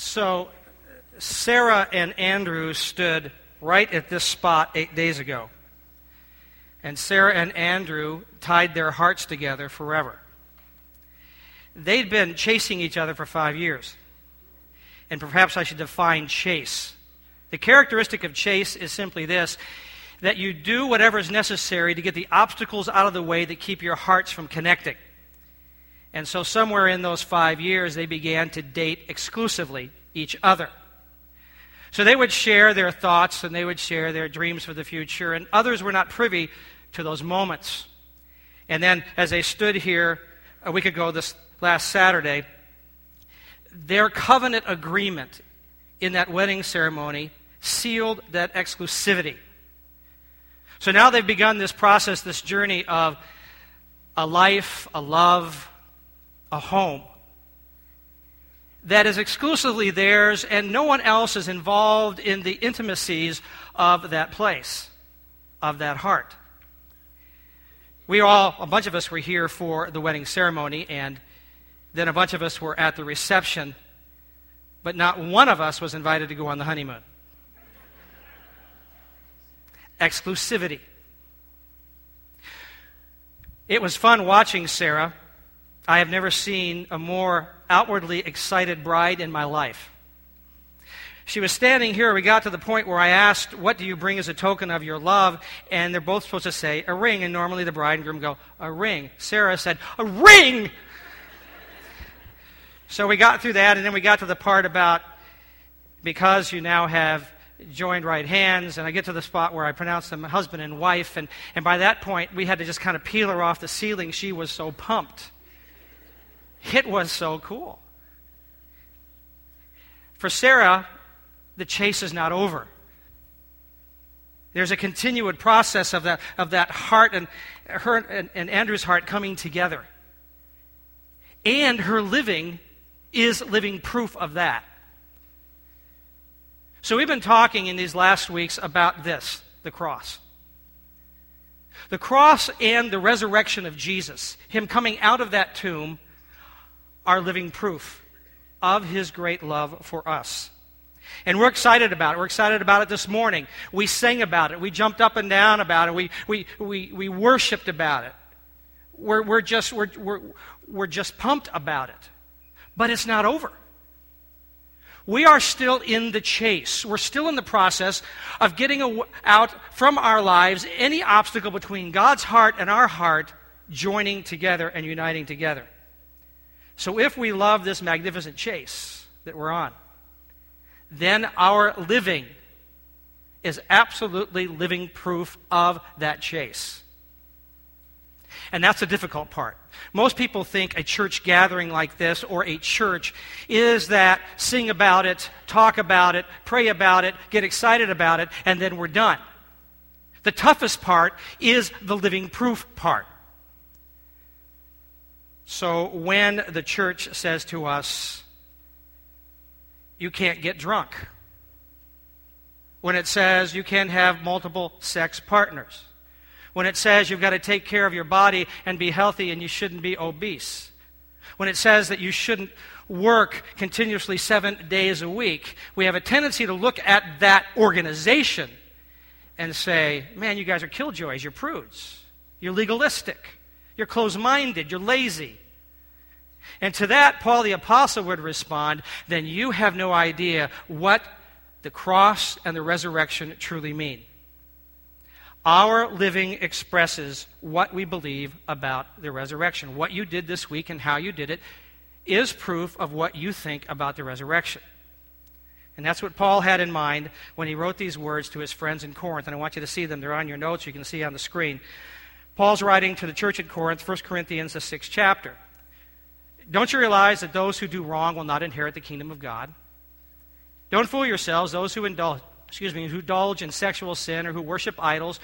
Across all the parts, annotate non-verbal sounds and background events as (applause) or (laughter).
So, Sarah and Andrew stood right at this spot eight days ago. And Sarah and Andrew tied their hearts together forever. They'd been chasing each other for five years. And perhaps I should define chase. The characteristic of chase is simply this that you do whatever is necessary to get the obstacles out of the way that keep your hearts from connecting. And so, somewhere in those five years, they began to date exclusively each other. So they would share their thoughts and they would share their dreams for the future, and others were not privy to those moments. And then, as they stood here a week ago, this last Saturday, their covenant agreement in that wedding ceremony sealed that exclusivity. So now they've begun this process, this journey of a life, a love, a home that is exclusively theirs, and no one else is involved in the intimacies of that place, of that heart. We all, a bunch of us were here for the wedding ceremony, and then a bunch of us were at the reception, but not one of us was invited to go on the honeymoon. Exclusivity. It was fun watching Sarah. I have never seen a more outwardly excited bride in my life. She was standing here. We got to the point where I asked, What do you bring as a token of your love? And they're both supposed to say, A ring. And normally the bride and groom go, A ring. Sarah said, A ring! so we got through that, and then we got to the part about because you now have joined right hands, and I get to the spot where I pronounce them husband and wife, and, and by that point, we had to just kind of peel her off the ceiling. She was so pumped. It was so cool. For Sarah, the chase is not over. There's a continued process of that, of that heart and her and, and Andrew's heart coming together. And her living is living proof of that. So we've been talking in these last weeks about this the cross. The cross and the resurrection of Jesus, Him coming out of that tomb, are living proof of his great love for us. And we're excited about it. We're excited about it this morning. We sang about it. We jumped up and down about it. We, we, we, we worshiped about it. We're, we're, just, we're, we're, we're just pumped about it. But it's not over. We are still in the chase. We're still in the process of getting out from our lives any obstacle between God's heart and our heart joining together and uniting together. So if we love this magnificent chase that we're on, then our living is absolutely living proof of that chase. And that's the difficult part. Most people think a church gathering like this or a church is that sing about it, talk about it, pray about it, get excited about it, and then we're done. The toughest part is the living proof part. So when the church says to us, you can't get drunk, when it says you can't have multiple sex partners, when it says you've got to take care of your body and be healthy and you shouldn't be obese, when it says that you shouldn't work continuously seven days a week, we have a tendency to look at that organization and say, man, you guys are killjoys, you're prudes, you're legalistic. You're closed minded. You're lazy. And to that, Paul the Apostle would respond, then you have no idea what the cross and the resurrection truly mean. Our living expresses what we believe about the resurrection. What you did this week and how you did it is proof of what you think about the resurrection. And that's what Paul had in mind when he wrote these words to his friends in Corinth. And I want you to see them. They're on your notes. You can see on the screen. Paul's writing to the church at Corinth, 1 Corinthians, the sixth chapter. Don't you realize that those who do wrong will not inherit the kingdom of God? Don't fool yourselves, those who indulge, excuse me, who indulge in sexual sin or who worship idols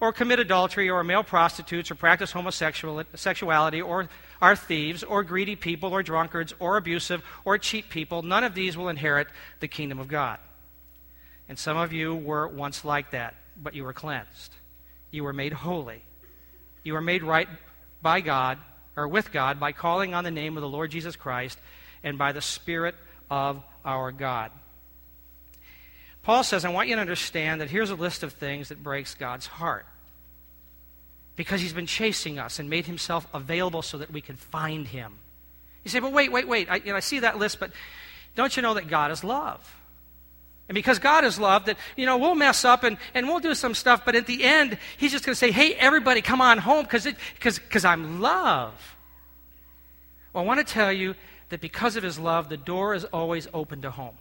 or commit adultery or are male prostitutes or practice homosexuality or are thieves or greedy people or drunkards or abusive or cheat people, none of these will inherit the kingdom of God. And some of you were once like that, but you were cleansed. You were made holy. You were made right by God or with God by calling on the name of the Lord Jesus Christ and by the Spirit of our God. Paul says, I want you to understand that here's a list of things that breaks God's heart. Because he's been chasing us and made himself available so that we could find him. You say, but wait, wait, wait. I, you know, I see that list, but don't you know that God is love? And because God is love, that, you know, we'll mess up and, and we'll do some stuff, but at the end, He's just going to say, hey, everybody, come on home because I'm love. Well, I want to tell you that because of His love, the door is always open to home.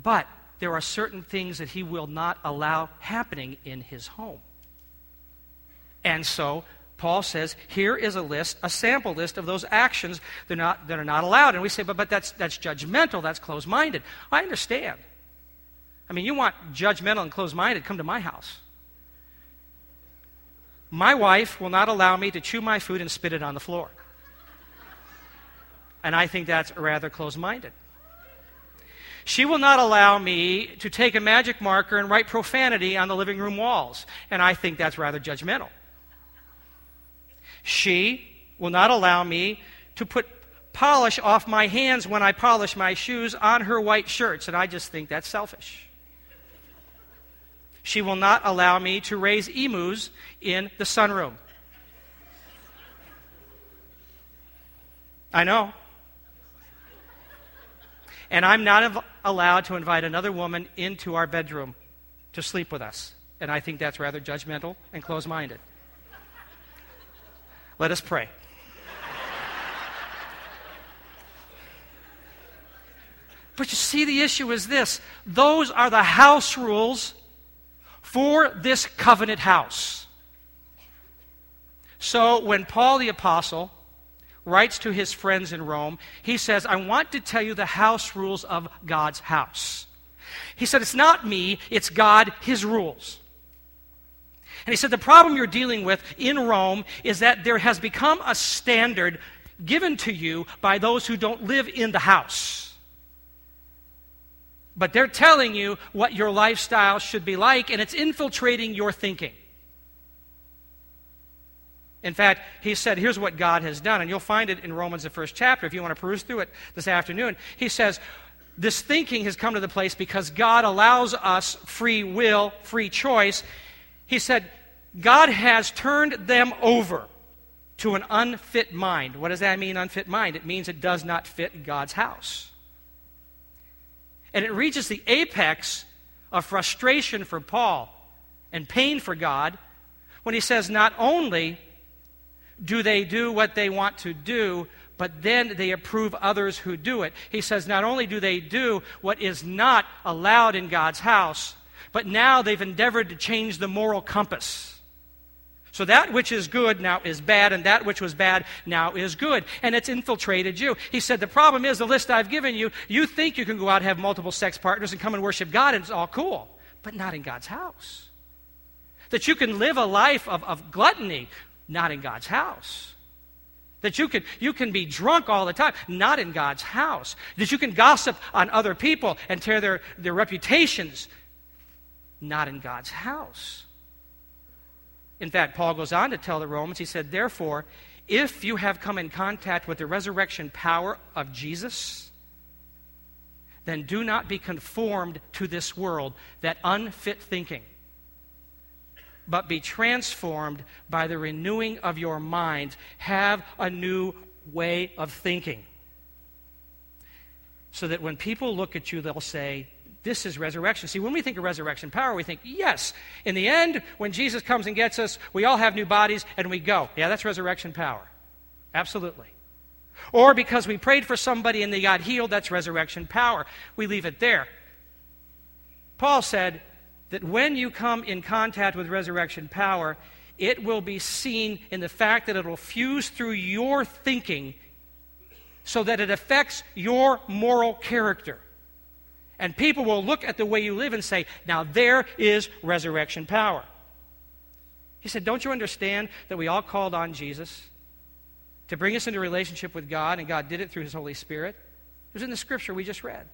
But there are certain things that He will not allow happening in His home. And so, Paul says, here is a list, a sample list of those actions that are not, that are not allowed. And we say, but, but that's, that's judgmental, that's closed minded. I understand. I mean, you want judgmental and closed minded, come to my house. My wife will not allow me to chew my food and spit it on the floor. And I think that's rather closed minded. She will not allow me to take a magic marker and write profanity on the living room walls. And I think that's rather judgmental. She will not allow me to put polish off my hands when I polish my shoes on her white shirts, and I just think that's selfish. She will not allow me to raise emus in the sunroom. I know. And I'm not allowed to invite another woman into our bedroom to sleep with us. And I think that's rather judgmental and close minded. Let us pray. But you see, the issue is this those are the house rules for this covenant house. So when Paul the Apostle writes to his friends in Rome, he says, I want to tell you the house rules of God's house. He said, It's not me, it's God, his rules. And he said, The problem you're dealing with in Rome is that there has become a standard given to you by those who don't live in the house. But they're telling you what your lifestyle should be like, and it's infiltrating your thinking. In fact, he said, here's what God has done, and you'll find it in Romans, the first chapter, if you want to peruse through it this afternoon. He says, this thinking has come to the place because God allows us free will, free choice, he said, God has turned them over to an unfit mind. What does that mean, unfit mind? It means it does not fit God's house. And it reaches the apex of frustration for Paul and pain for God when he says, not only do they do what they want to do, but then they approve others who do it. He says, not only do they do what is not allowed in God's house, but now they've endeavored to change the moral compass. So that which is good now is bad, and that which was bad now is good. And it's infiltrated you. He said, The problem is the list I've given you, you think you can go out and have multiple sex partners and come and worship God, and it's all cool, but not in God's house. That you can live a life of, of gluttony, not in God's house. That you can, you can be drunk all the time, not in God's house. That you can gossip on other people and tear their, their reputations, not in God's house. In fact, Paul goes on to tell the Romans, he said, Therefore, if you have come in contact with the resurrection power of Jesus, then do not be conformed to this world, that unfit thinking, but be transformed by the renewing of your mind. Have a new way of thinking. So that when people look at you, they'll say, this is resurrection. See, when we think of resurrection power, we think, yes, in the end, when Jesus comes and gets us, we all have new bodies and we go. Yeah, that's resurrection power. Absolutely. Or because we prayed for somebody and they got healed, that's resurrection power. We leave it there. Paul said that when you come in contact with resurrection power, it will be seen in the fact that it will fuse through your thinking so that it affects your moral character. And people will look at the way you live and say, now there is resurrection power. He said, Don't you understand that we all called on Jesus to bring us into relationship with God, and God did it through His Holy Spirit? It was in the scripture we just read.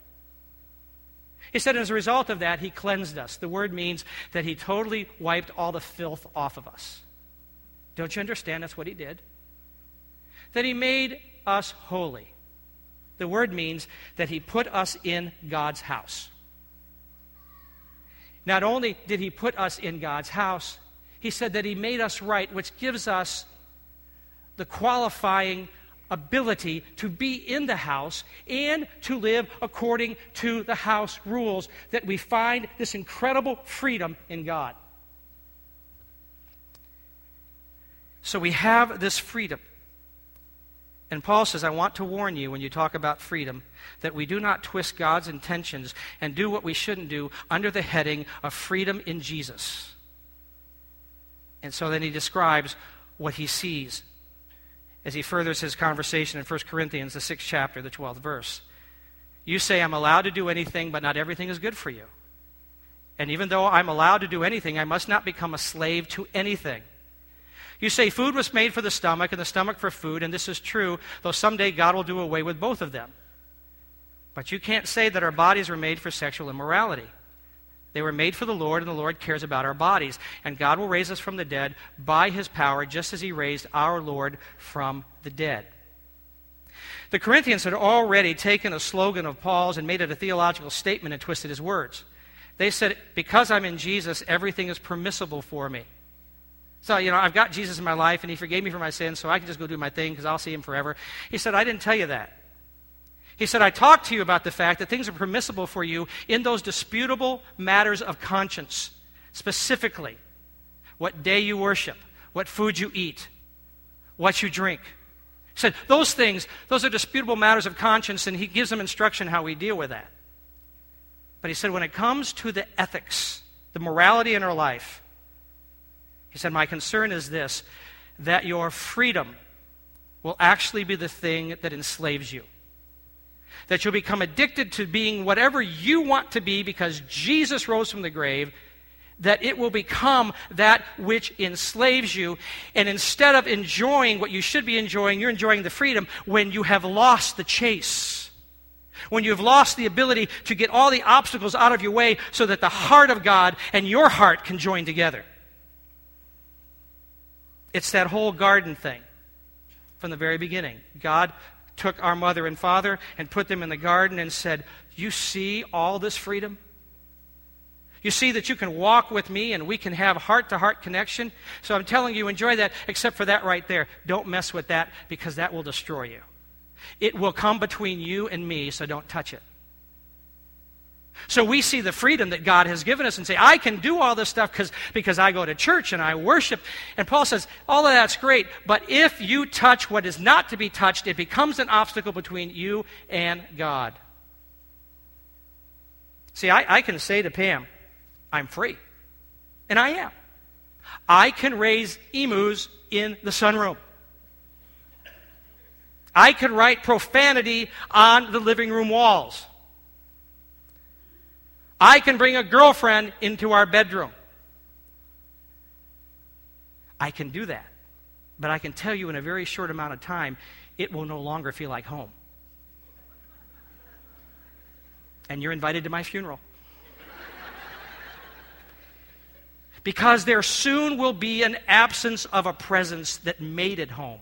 He said, as a result of that, He cleansed us. The word means that He totally wiped all the filth off of us. Don't you understand that's what He did? That He made us holy The word means that he put us in God's house. Not only did he put us in God's house, he said that he made us right, which gives us the qualifying ability to be in the house and to live according to the house rules, that we find this incredible freedom in God. So we have this freedom. And Paul says, I want to warn you when you talk about freedom that we do not twist God's intentions and do what we shouldn't do under the heading of freedom in Jesus. And so then he describes what he sees as he furthers his conversation in 1 Corinthians, the sixth chapter, the 12th verse. You say, I'm allowed to do anything, but not everything is good for you. And even though I'm allowed to do anything, I must not become a slave to anything. You say food was made for the stomach and the stomach for food, and this is true, though someday God will do away with both of them. But you can't say that our bodies were made for sexual immorality. They were made for the Lord, and the Lord cares about our bodies. And God will raise us from the dead by his power, just as he raised our Lord from the dead. The Corinthians had already taken a slogan of Paul's and made it a theological statement and twisted his words. They said, Because I'm in Jesus, everything is permissible for me. So, you know, I've got Jesus in my life, and he forgave me for my sins, so I can just go do my thing because I'll see him forever. He said, I didn't tell you that. He said, I talked to you about the fact that things are permissible for you in those disputable matters of conscience, specifically what day you worship, what food you eat, what you drink. He said, those things, those are disputable matters of conscience, and he gives them instruction how we deal with that. But he said, when it comes to the ethics, the morality in our life, he said, My concern is this that your freedom will actually be the thing that enslaves you that you'll become addicted to being whatever you want to be because Jesus rose from the grave, that it will become that which enslaves you. And instead of enjoying what you should be enjoying, you're enjoying the freedom when you have lost the chase. When you have lost the ability to get all the obstacles out of your way so that the heart of God and your heart can join together. It's that whole garden thing from the very beginning. God took our mother and father and put them in the garden and said, You see all this freedom? You see that you can walk with me and we can have heart to heart connection. So I'm telling you, enjoy that, except for that right there. Don't mess with that because that will destroy you. It will come between you and me, so don't touch it. So we see the freedom that God has given us and say, I can do all this stuff because I go to church and I worship. And Paul says, all of that's great, but if you touch what is not to be touched, it becomes an obstacle between you and God. See, I, I can say to Pam, I'm free. And I am. I can raise emus in the sunroom. I can write profanity on the living room walls. I can bring a girlfriend into our bedroom. I can do that. But I can tell you in a very short amount of time, it will no longer feel like home. And you're invited to my funeral. because there soon will be an absence of a presence that made it home.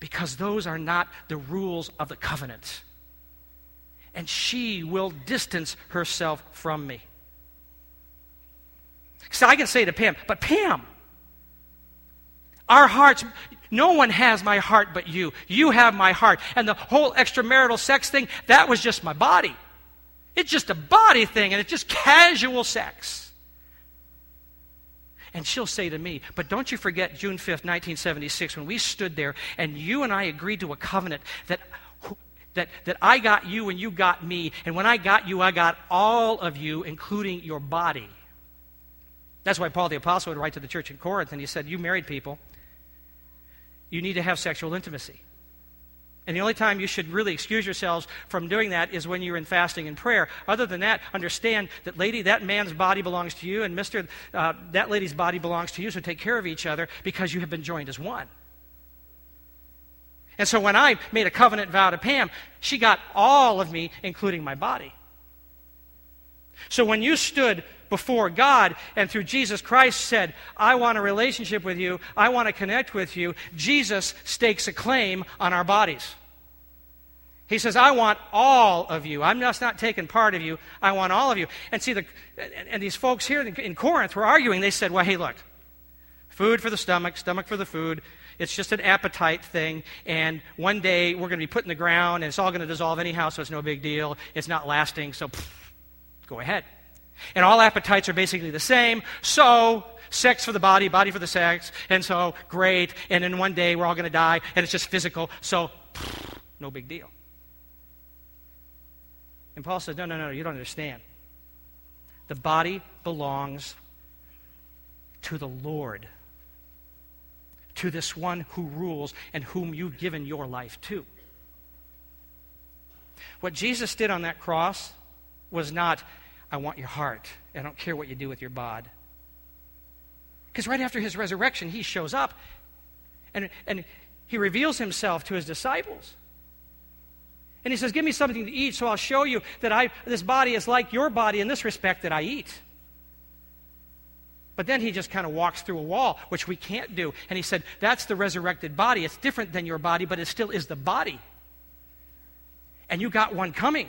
Because those are not the rules of the covenant and she will distance herself from me. So I can say to Pam, but Pam, our hearts, no one has my heart but you. You have my heart. And the whole extramarital sex thing, that was just my body. It's just a body thing, and it's just casual sex. And she'll say to me, But don't you forget June 5th, 1976, when we stood there and you and I agreed to a covenant that that, that I got you and you got me. And when I got you, I got all of you, including your body. That's why Paul the Apostle would write to the church in Corinth and he said, You married people, you need to have sexual intimacy. And the only time you should really excuse yourselves from doing that is when you're in fasting and prayer. Other than that, understand that, lady, that man's body belongs to you, and Mr., uh, that lady's body belongs to you, so take care of each other because you have been joined as one. And so when I made a covenant vow to Pam, she got all of me, including my body. So when you stood before God and through Jesus Christ said, I want a relationship with you, I want to connect with you, Jesus stakes a claim on our bodies. He says, I want all of you. I'm just not taking part of you. I want all of you. And see, the, and these folks here in Corinth were arguing. They said, well, hey, look, food for the stomach, stomach for the food. It's just an appetite thing. And one day we're going to be put in the ground and it's all going to dissolve anyhow, so it's no big deal. It's not lasting, so pff, go ahead. And all appetites are basically the same. So, sex for the body, body for the sex. And so, great. And then one day we're all going to die and it's just physical. So, pff, no big deal. And Paul says, No, no, no, you don't understand. The body belongs to the Lord, to this one who rules and whom you've given your life to. What Jesus did on that cross was not, I want your heart. I don't care what you do with your bod. Because right after his resurrection, he shows up and, and he reveals himself to his disciples. And he says, Give me something to eat so I'll show you that I, this body is like your body in this respect that I eat. But then he just kind of walks through a wall, which we can't do. And he said, That's the resurrected body. It's different than your body, but it still is the body. And you got one coming.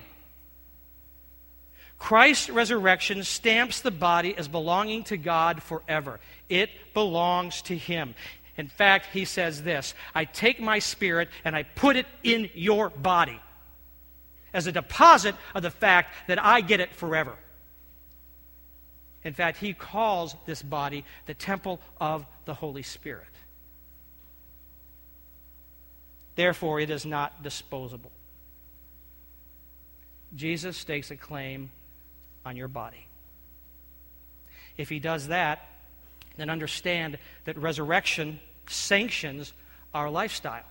Christ's resurrection stamps the body as belonging to God forever. It belongs to Him. In fact, he says this I take my spirit and I put it in your body as a deposit of the fact that I get it forever. In fact, he calls this body the temple of the Holy Spirit. Therefore, it is not disposable. Jesus stakes a claim on your body. If he does that, then understand that resurrection sanctions our lifestyle.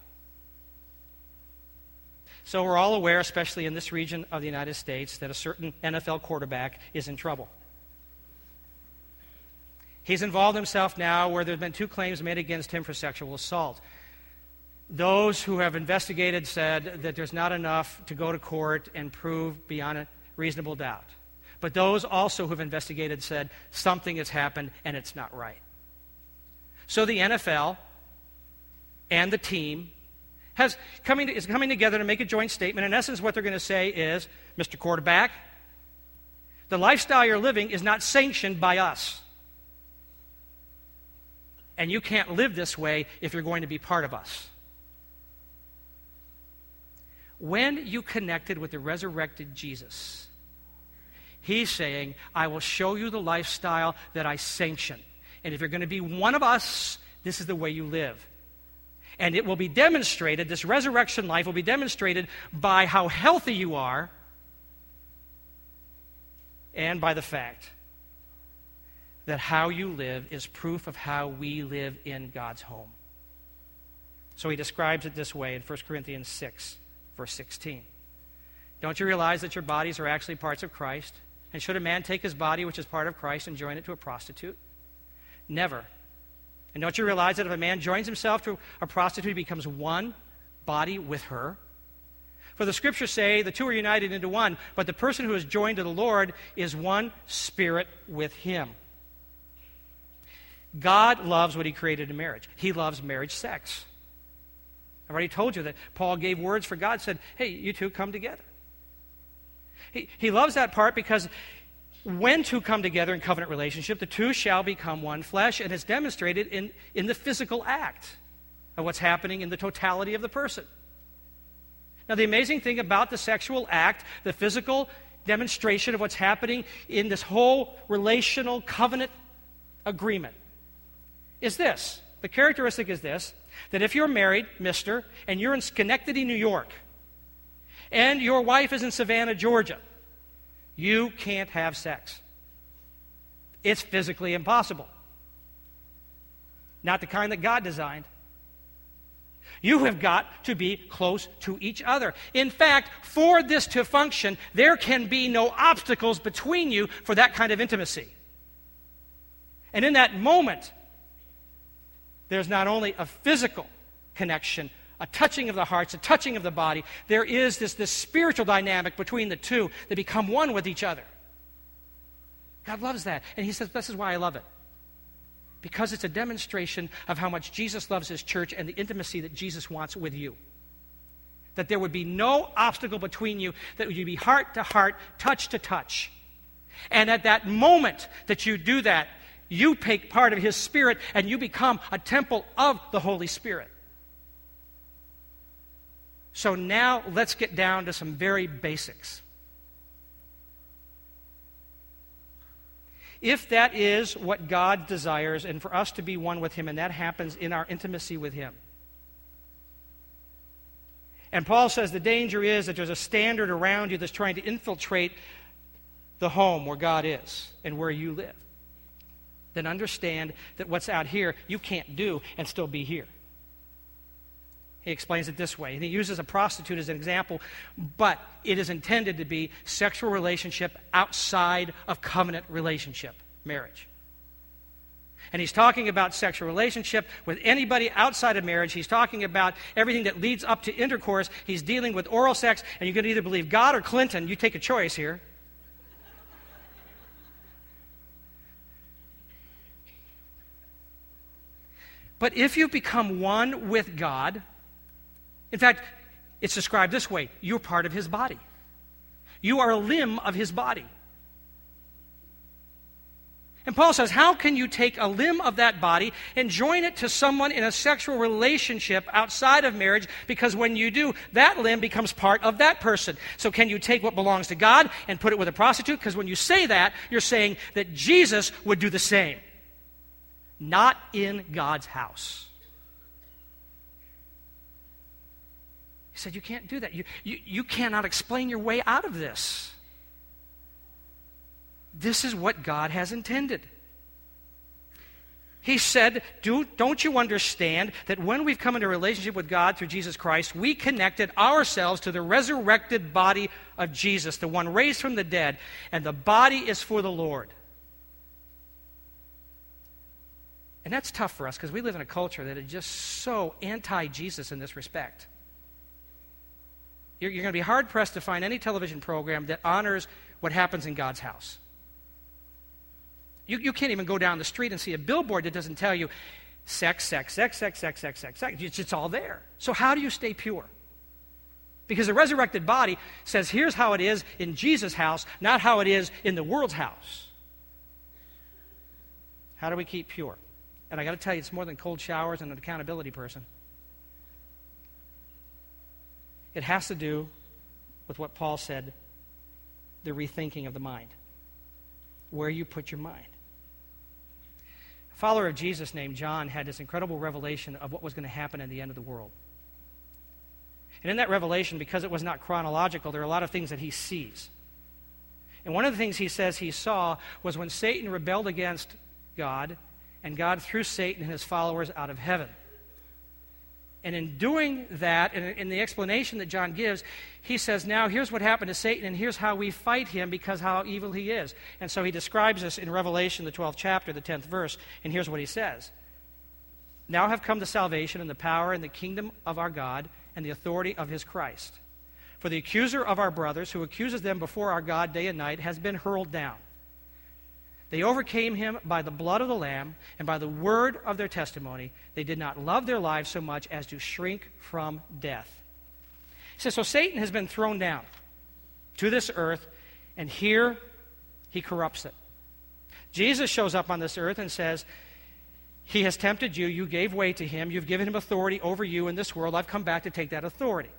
So we're all aware, especially in this region of the United States, that a certain NFL quarterback is in trouble. He's involved himself now where there have been two claims made against him for sexual assault. Those who have investigated said that there's not enough to go to court and prove beyond a reasonable doubt. But those also who have investigated said something has happened and it's not right. So the NFL and the team has coming to, is coming together to make a joint statement. In essence, what they're going to say is Mr. Quarterback, the lifestyle you're living is not sanctioned by us. And you can't live this way if you're going to be part of us. When you connected with the resurrected Jesus, He's saying, I will show you the lifestyle that I sanction. And if you're going to be one of us, this is the way you live. And it will be demonstrated, this resurrection life will be demonstrated by how healthy you are and by the fact that how you live is proof of how we live in God's home. So he describes it this way in 1 Corinthians 6, verse 16. Don't you realize that your bodies are actually parts of Christ? And should a man take his body, which is part of Christ, and join it to a prostitute? Never. And don't you realize that if a man joins himself to a prostitute, he becomes one body with her? For the scriptures say the two are united into one, but the person who is joined to the Lord is one spirit with him. God loves what he created in marriage. He loves marriage sex. I've already told you that Paul gave words for God, said, hey, you two come together. He, he loves that part because when two come together in covenant relationship, the two shall become one flesh, and it's demonstrated in, in the physical act of what's happening in the totality of the person. Now, the amazing thing about the sexual act, the physical demonstration of what's happening in this whole relational covenant agreement, is this. The characteristic is this that if you're married, mister, and you're in Schenectady, New York, and your wife is in Savannah, Georgia, you can't have sex. It's physically impossible. Not the kind that God designed. You have got to be close to each other. In fact, for this to function, there can be no obstacles between you for that kind of intimacy. And in that moment, there's not only a physical connection, a touching of the hearts, a touching of the body. There is this, this spiritual dynamic between the two that become one with each other. God loves that. And He says, This is why I love it. Because it's a demonstration of how much Jesus loves His church and the intimacy that Jesus wants with you. that there would be no obstacle between you, that you'd be heart to heart, touch to touch. And at that moment that you do that, you take part of His Spirit and you become a temple of the Holy Spirit. So now let's get down to some very basics. If that is what God desires, and for us to be one with Him, and that happens in our intimacy with Him. And Paul says the danger is that there's a standard around you that's trying to infiltrate the home where God is and where you live. Then understand that what's out here you can't do and still be here. He explains it this way. And he uses a prostitute as an example, but it is intended to be sexual relationship outside of covenant relationship, marriage. And he's talking about sexual relationship with anybody outside of marriage. He's talking about everything that leads up to intercourse. He's dealing with oral sex, and you can either believe God or Clinton. You take a choice here. But if you become one with God, in fact, it's described this way you're part of his body, you are a limb of his body. And Paul says, How can you take a limb of that body and join it to someone in a sexual relationship outside of marriage? Because when you do, that limb becomes part of that person. So, can you take what belongs to God and put it with a prostitute? Because when you say that, you're saying that Jesus would do the same. Not in God's house. He said, You can't do that. You, you, you cannot explain your way out of this. This is what God has intended. He said, Do, Don't you understand that when we've come into relationship with God through Jesus Christ, we connected ourselves to the resurrected body of Jesus, the one raised from the dead, and the body is for the Lord. And that's tough for us because we live in a culture that is just so anti Jesus in this respect. You're, you're going to be hard pressed to find any television program that honors what happens in God's house. You, you can't even go down the street and see a billboard that doesn't tell you sex, sex, sex, sex, sex, sex, sex, sex. It's, it's all there. So, how do you stay pure? Because the resurrected body says, here's how it is in Jesus' house, not how it is in the world's house. How do we keep pure? And I got to tell you, it's more than cold showers and an accountability person. It has to do with what Paul said the rethinking of the mind, where you put your mind. A follower of Jesus named John had this incredible revelation of what was going to happen in the end of the world. And in that revelation, because it was not chronological, there are a lot of things that he sees. And one of the things he says he saw was when Satan rebelled against God, and God threw Satan and his followers out of heaven. And in doing that, and in the explanation that John gives, he says, Now here's what happened to Satan, and here's how we fight him because how evil he is. And so he describes this in Revelation, the 12th chapter, the 10th verse, and here's what he says Now have come the salvation and the power and the kingdom of our God and the authority of his Christ. For the accuser of our brothers, who accuses them before our God day and night, has been hurled down. They overcame him by the blood of the Lamb and by the word of their testimony. They did not love their lives so much as to shrink from death. He says, So Satan has been thrown down to this earth, and here he corrupts it. Jesus shows up on this earth and says, He has tempted you. You gave way to him. You've given him authority over you in this world. I've come back to take that authority.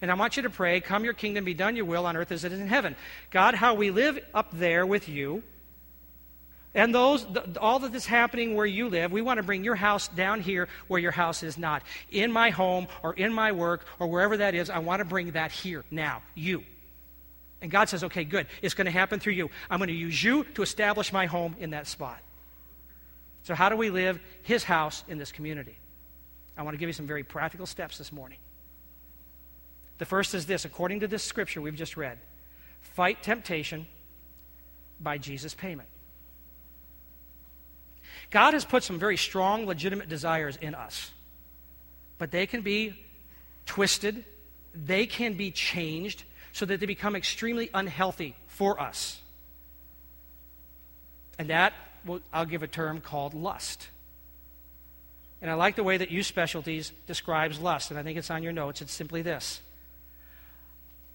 And I want you to pray, Come your kingdom, be done your will on earth as it is in heaven. God, how we live up there with you and those, all that is happening where you live, we want to bring your house down here where your house is not. In my home or in my work or wherever that is, I want to bring that here now, you. And God says, okay, good. It's going to happen through you. I'm going to use you to establish my home in that spot. So, how do we live His house in this community? I want to give you some very practical steps this morning. The first is this according to this scripture we've just read fight temptation by Jesus' payment. God has put some very strong, legitimate desires in us, but they can be twisted, they can be changed so that they become extremely unhealthy for us. And that, I'll give a term called lust. And I like the way that Youth Specialties describes lust, and I think it's on your notes. It's simply this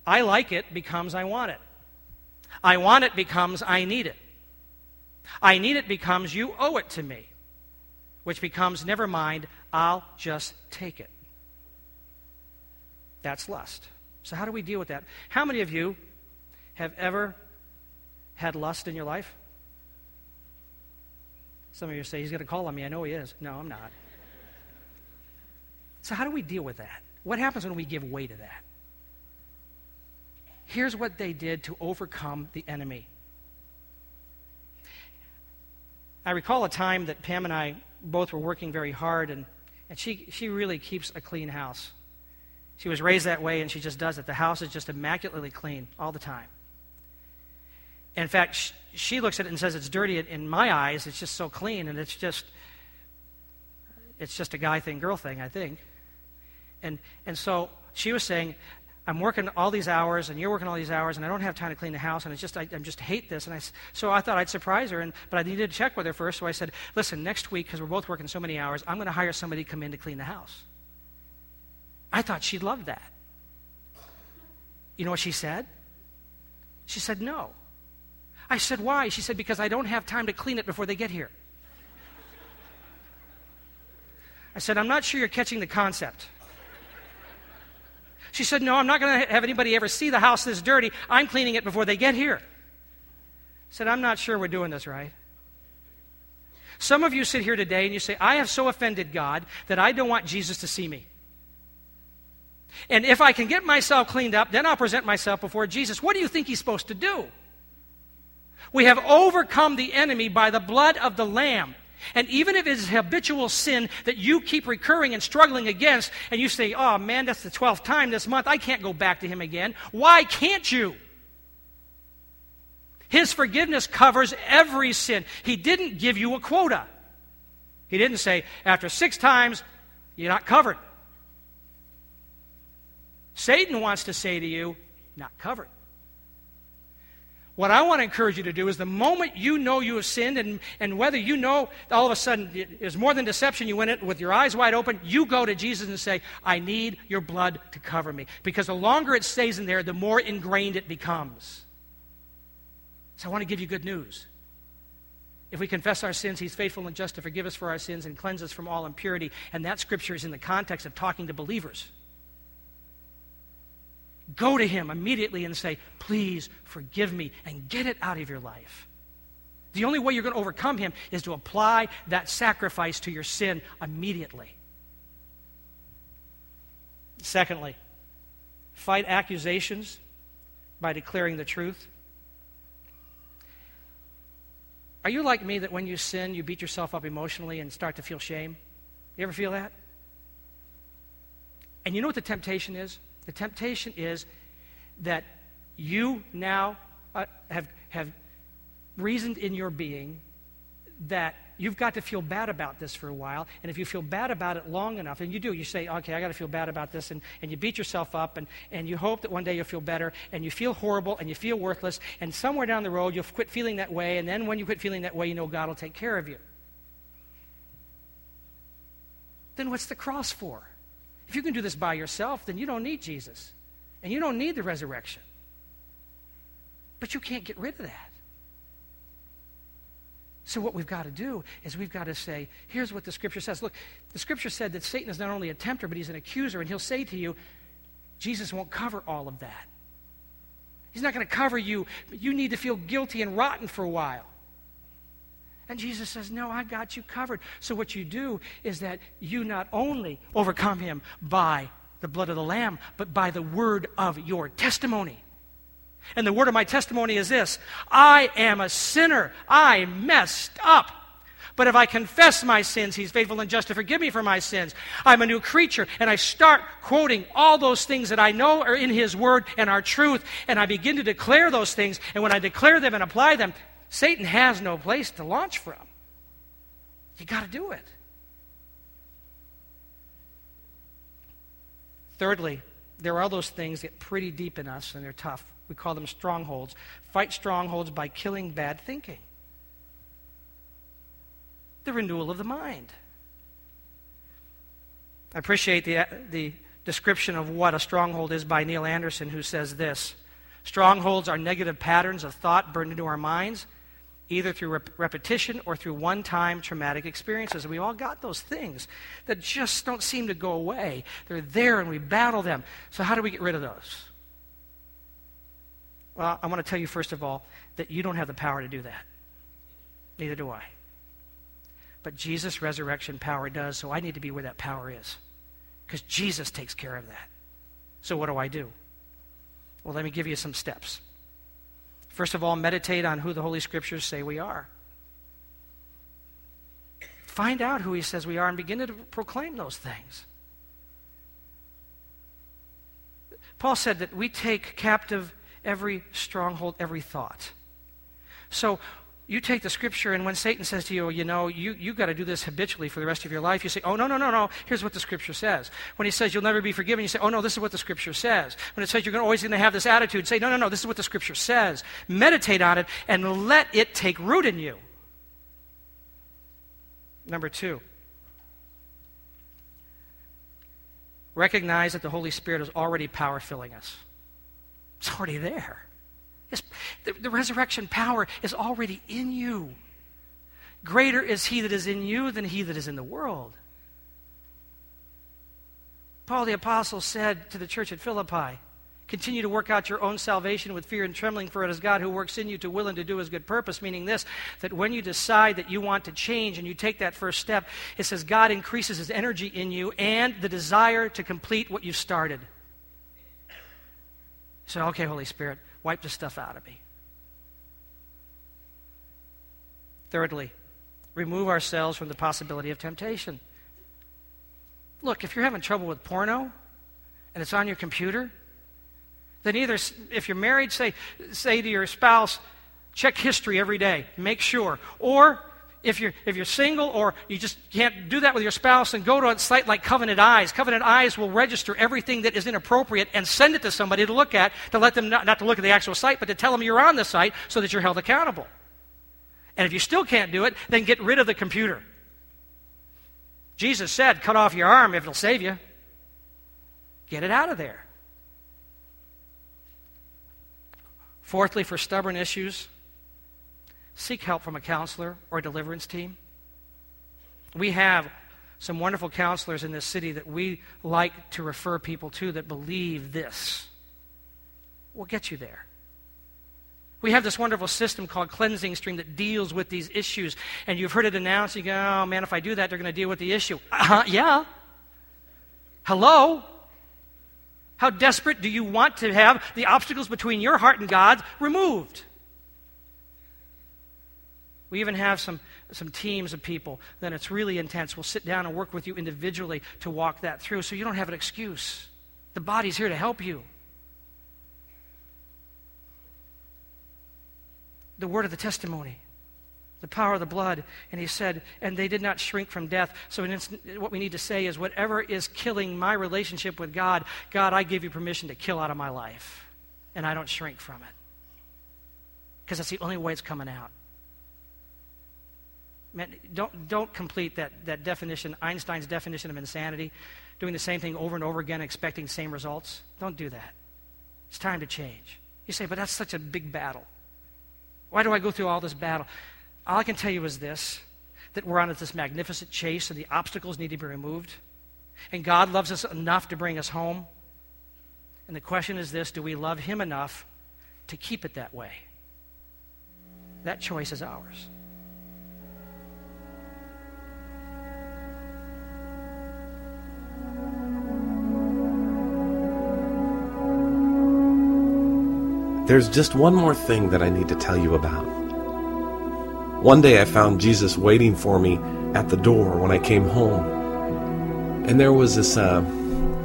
I like it becomes I want it. I want it becomes I need it. I need it becomes you owe it to me, which becomes never mind, I'll just take it. That's lust. So, how do we deal with that? How many of you have ever had lust in your life? Some of you say, He's going to call on me. I know He is. No, I'm not. So, how do we deal with that? What happens when we give way to that? Here's what they did to overcome the enemy. I recall a time that Pam and I both were working very hard, and, and she, she really keeps a clean house. She was raised that way, and she just does it. The house is just immaculately clean all the time. In fact, she looks at it and says it's dirty. In my eyes, it's just so clean, and it's just it's just a guy thing, girl thing, I think. And and so she was saying, I'm working all these hours, and you're working all these hours, and I don't have time to clean the house, and it's just I, I just hate this. And I, so I thought I'd surprise her, and, but I needed to check with her first. So I said, listen, next week, because we're both working so many hours, I'm going to hire somebody to come in to clean the house. I thought she'd love that. You know what she said? She said, no. I said, why? She said, because I don't have time to clean it before they get here. I said, I'm not sure you're catching the concept. She said, No, I'm not going to have anybody ever see the house this dirty. I'm cleaning it before they get here. I said, I'm not sure we're doing this right. Some of you sit here today and you say, I have so offended God that I don't want Jesus to see me. And if I can get myself cleaned up, then I'll present myself before Jesus. What do you think he's supposed to do? We have overcome the enemy by the blood of the Lamb. And even if it's habitual sin that you keep recurring and struggling against, and you say, oh man, that's the 12th time this month, I can't go back to him again. Why can't you? His forgiveness covers every sin. He didn't give you a quota. He didn't say, after six times, you're not covered. Satan wants to say to you, not covered. What I want to encourage you to do is the moment you know you have sinned, and, and whether you know all of a sudden it is more than deception, you went it with your eyes wide open, you go to Jesus and say, I need your blood to cover me. Because the longer it stays in there, the more ingrained it becomes. So I want to give you good news. If we confess our sins, He's faithful and just to forgive us for our sins and cleanse us from all impurity. And that scripture is in the context of talking to believers. Go to Him immediately and say, Please forgive me, and get it out of your life. The only way you're going to overcome Him is to apply that sacrifice to your sin immediately. Secondly, fight accusations by declaring the truth. Are you like me that when you sin, you beat yourself up emotionally and start to feel shame? You ever feel that? And you know what the temptation is? The temptation is that you now uh, have, have reasoned in your being that you've got to feel bad about this for a while. And if you feel bad about it long enough, and you do, you say, okay, I got to feel bad about this, and, and you beat yourself up, and, and you hope that one day you'll feel better, and you feel horrible, and you feel worthless, and somewhere down the road you'll quit feeling that way, and then when you quit feeling that way, you know God will take care of you. Then what's the cross for? If you can do this by yourself, then you don't need Jesus. And you don't need the resurrection. But you can't get rid of that. So, what we've got to do is we've got to say, here's what the scripture says. Look, the scripture said that Satan is not only a tempter, but he's an accuser. And he'll say to you, Jesus won't cover all of that. He's not going to cover you, but you need to feel guilty and rotten for a while. And Jesus says, No, I got you covered. So what you do is that you not only overcome him by the blood of the Lamb, but by the word of your testimony. And the word of my testimony is this I am a sinner. I messed up. But if I confess my sins, He's faithful and just to forgive me for my sins. I'm a new creature. And I start quoting all those things that I know are in His Word and are truth. And I begin to declare those things. And when I declare them and apply them, Satan has no place to launch from. You got to do it. Thirdly, there are those things that pretty deep in us and they're tough. We call them strongholds. Fight strongholds by killing bad thinking. The renewal of the mind. I appreciate the, the description of what a stronghold is by Neil Anderson, who says this Strongholds are negative patterns of thought burned into our minds, either through rep- repetition or through one time traumatic experiences. And we all got those things that just don't seem to go away. They're there and we battle them. So, how do we get rid of those? Well, I want to tell you, first of all, that you don't have the power to do that. Neither do I. But Jesus' resurrection power does, so I need to be where that power is. Because Jesus takes care of that. So what do I do? Well, let me give you some steps. First of all, meditate on who the Holy Scriptures say we are. Find out who He says we are and begin to proclaim those things. Paul said that we take captive every stronghold, every thought. So you take the scripture, and when Satan says to you, you know, you, you've got to do this habitually for the rest of your life, you say, oh, no, no, no, no, here's what the scripture says. When he says you'll never be forgiven, you say, oh, no, this is what the scripture says. When it says you're always going to have this attitude, say, no, no, no, this is what the scripture says. Meditate on it and let it take root in you. Number two, recognize that the Holy Spirit is already power filling us, it's already there. The, the resurrection power is already in you. Greater is he that is in you than he that is in the world. Paul the Apostle said to the church at Philippi, Continue to work out your own salvation with fear and trembling, for it is God who works in you to will and to do his good purpose. Meaning this, that when you decide that you want to change and you take that first step, it says God increases his energy in you and the desire to complete what you started. So, okay, Holy Spirit, Wipe the stuff out of me. Thirdly, remove ourselves from the possibility of temptation. Look, if you're having trouble with porno and it's on your computer, then either, if you're married, say, say to your spouse, check history every day, make sure. Or if you're, if you're single or you just can't do that with your spouse, then go to a site like Covenant Eyes. Covenant Eyes will register everything that is inappropriate and send it to somebody to look at, to let them not, not to look at the actual site, but to tell them you're on the site so that you're held accountable. And if you still can't do it, then get rid of the computer. Jesus said, cut off your arm if it'll save you. Get it out of there. Fourthly, for stubborn issues, seek help from a counselor or a deliverance team. We have some wonderful counselors in this city that we like to refer people to that believe this. We'll get you there. We have this wonderful system called Cleansing Stream that deals with these issues. And you've heard it announced. You go, oh man, if I do that, they're going to deal with the issue. Uh, yeah. Hello? How desperate do you want to have the obstacles between your heart and God removed? We even have some, some teams of people then it's really intense. We'll sit down and work with you individually to walk that through so you don't have an excuse. The body's here to help you. The word of the testimony, the power of the blood. And he said, and they did not shrink from death. So what we need to say is, whatever is killing my relationship with God, God, I give you permission to kill out of my life. And I don't shrink from it. Because that's the only way it's coming out. Man, don't, don't complete that, that definition, Einstein's definition of insanity, doing the same thing over and over again, expecting the same results. Don't do that. It's time to change. You say, but that's such a big battle. Why do I go through all this battle? All I can tell you is this that we're on this magnificent chase and the obstacles need to be removed. And God loves us enough to bring us home. And the question is this do we love Him enough to keep it that way? That choice is ours. There's just one more thing that I need to tell you about. One day I found Jesus waiting for me at the door when I came home. And there was this, uh,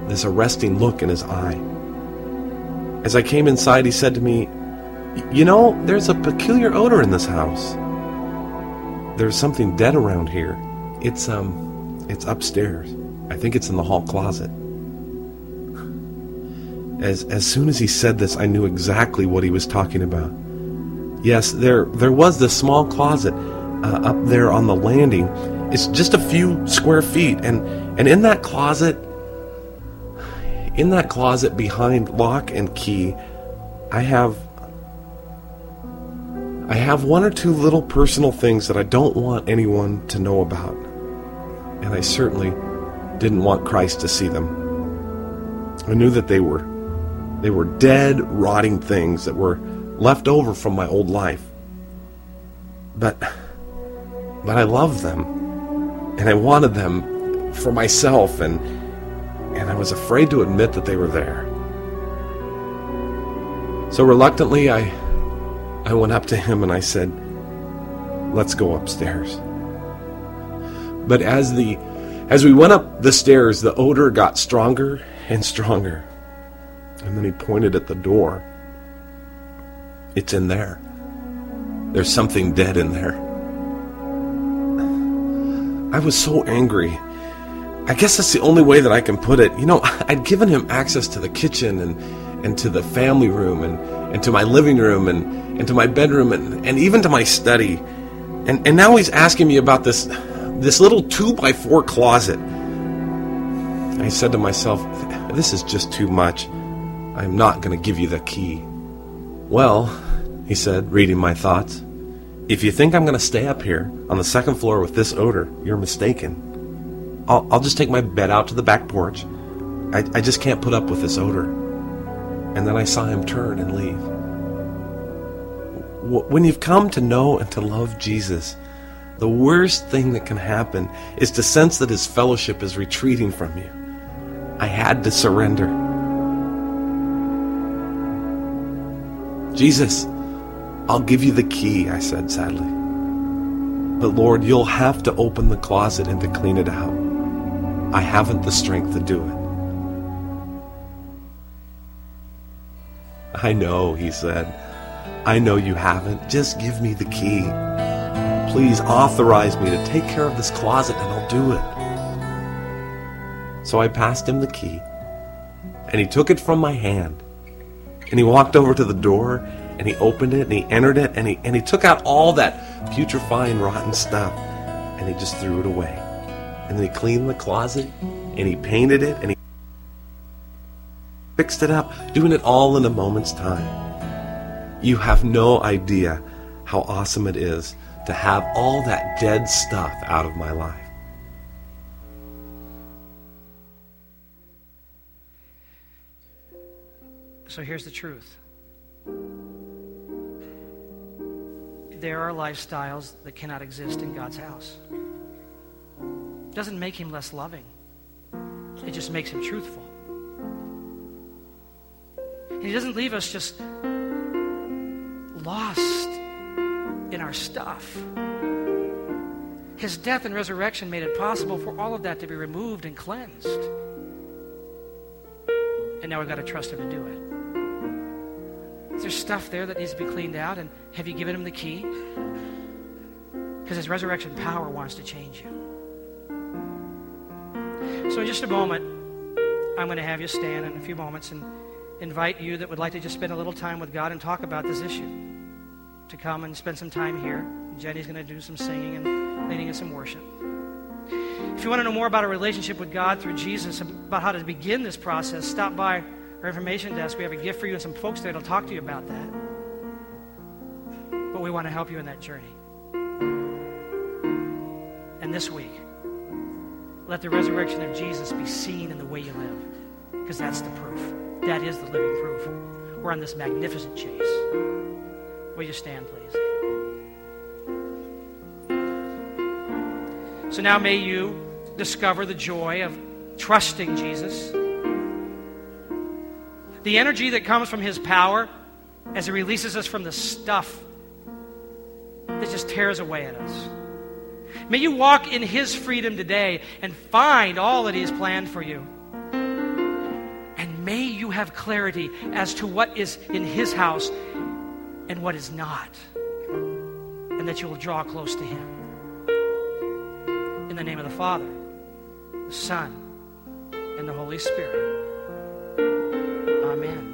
this arresting look in his eye. As I came inside, he said to me, You know, there's a peculiar odor in this house. There's something dead around here. It's, um, it's upstairs. I think it's in the hall closet. As, as soon as he said this, I knew exactly what he was talking about. Yes, there, there was this small closet uh, up there on the landing. It's just a few square feet, and, And in that closet, in that closet behind lock and key, I have I have one or two little personal things that I don't want anyone to know about. And I certainly didn't want Christ to see them. I knew that they were they were dead, rotting things that were left over from my old life. But but I loved them and I wanted them for myself and and I was afraid to admit that they were there. So reluctantly I I went up to him and I said, "Let's go upstairs." But as the as we went up the stairs, the odor got stronger and stronger. And then he pointed at the door. It's in there. There's something dead in there. I was so angry. I guess that's the only way that I can put it. You know, (laughs) I'd given him access to the kitchen and, and to the family room and, and to my living room and, and to my bedroom and, and even to my study. And, and now he's asking me about this, this little two by four closet. I said to myself, this is just too much. I'm not going to give you the key. Well, he said, reading my thoughts, if you think I'm going to stay up here on the second floor with this odor, you're mistaken. I'll, I'll just take my bed out to the back porch. I, I just can't put up with this odor. And then I saw him turn and leave. When you've come to know and to love Jesus, the worst thing that can happen is to sense that his fellowship is retreating from you. I had to surrender. Jesus, I'll give you the key, I said sadly. But Lord, you'll have to open the closet and to clean it out. I haven't the strength to do it. I know, he said. I know you haven't. Just give me the key. Please authorize me to take care of this closet and I'll do it. So I passed him the key, and he took it from my hand, and he walked over to the door, and he opened it, and he entered it, and he, and he took out all that putrefying, rotten stuff, and he just threw it away. And then he cleaned the closet, and he painted it, and he fixed it up, doing it all in a moment's time. You have no idea how awesome it is to have all that dead stuff out of my life. So here's the truth there are lifestyles that cannot exist in God's house. It doesn't make him less loving, it just makes him truthful. And he doesn't leave us just lost in our stuff. His death and resurrection made it possible for all of that to be removed and cleansed. And now we've got to trust him to do it. Is there stuff there that needs to be cleaned out? And have you given him the key? Because his resurrection power wants to change you. So, in just a moment, I'm going to have you stand in a few moments and invite you that would like to just spend a little time with God and talk about this issue to come and spend some time here. Jenny's going to do some singing and leading us in worship. If you want to know more about a relationship with God through Jesus, about how to begin this process, stop by our information desk. We have a gift for you and some folks there that'll talk to you about that. But we want to help you in that journey. And this week, let the resurrection of Jesus be seen in the way you live. Because that's the proof. That is the living proof. We're on this magnificent chase. Will you stand, please? So now may you discover the joy of trusting Jesus the energy that comes from His power as He releases us from the stuff that just tears away at us. May you walk in His freedom today and find all that He has planned for you. And may you have clarity as to what is in His house and what is not. And that you will draw close to Him. In the name of the Father, the Son, and the Holy Spirit. Amen.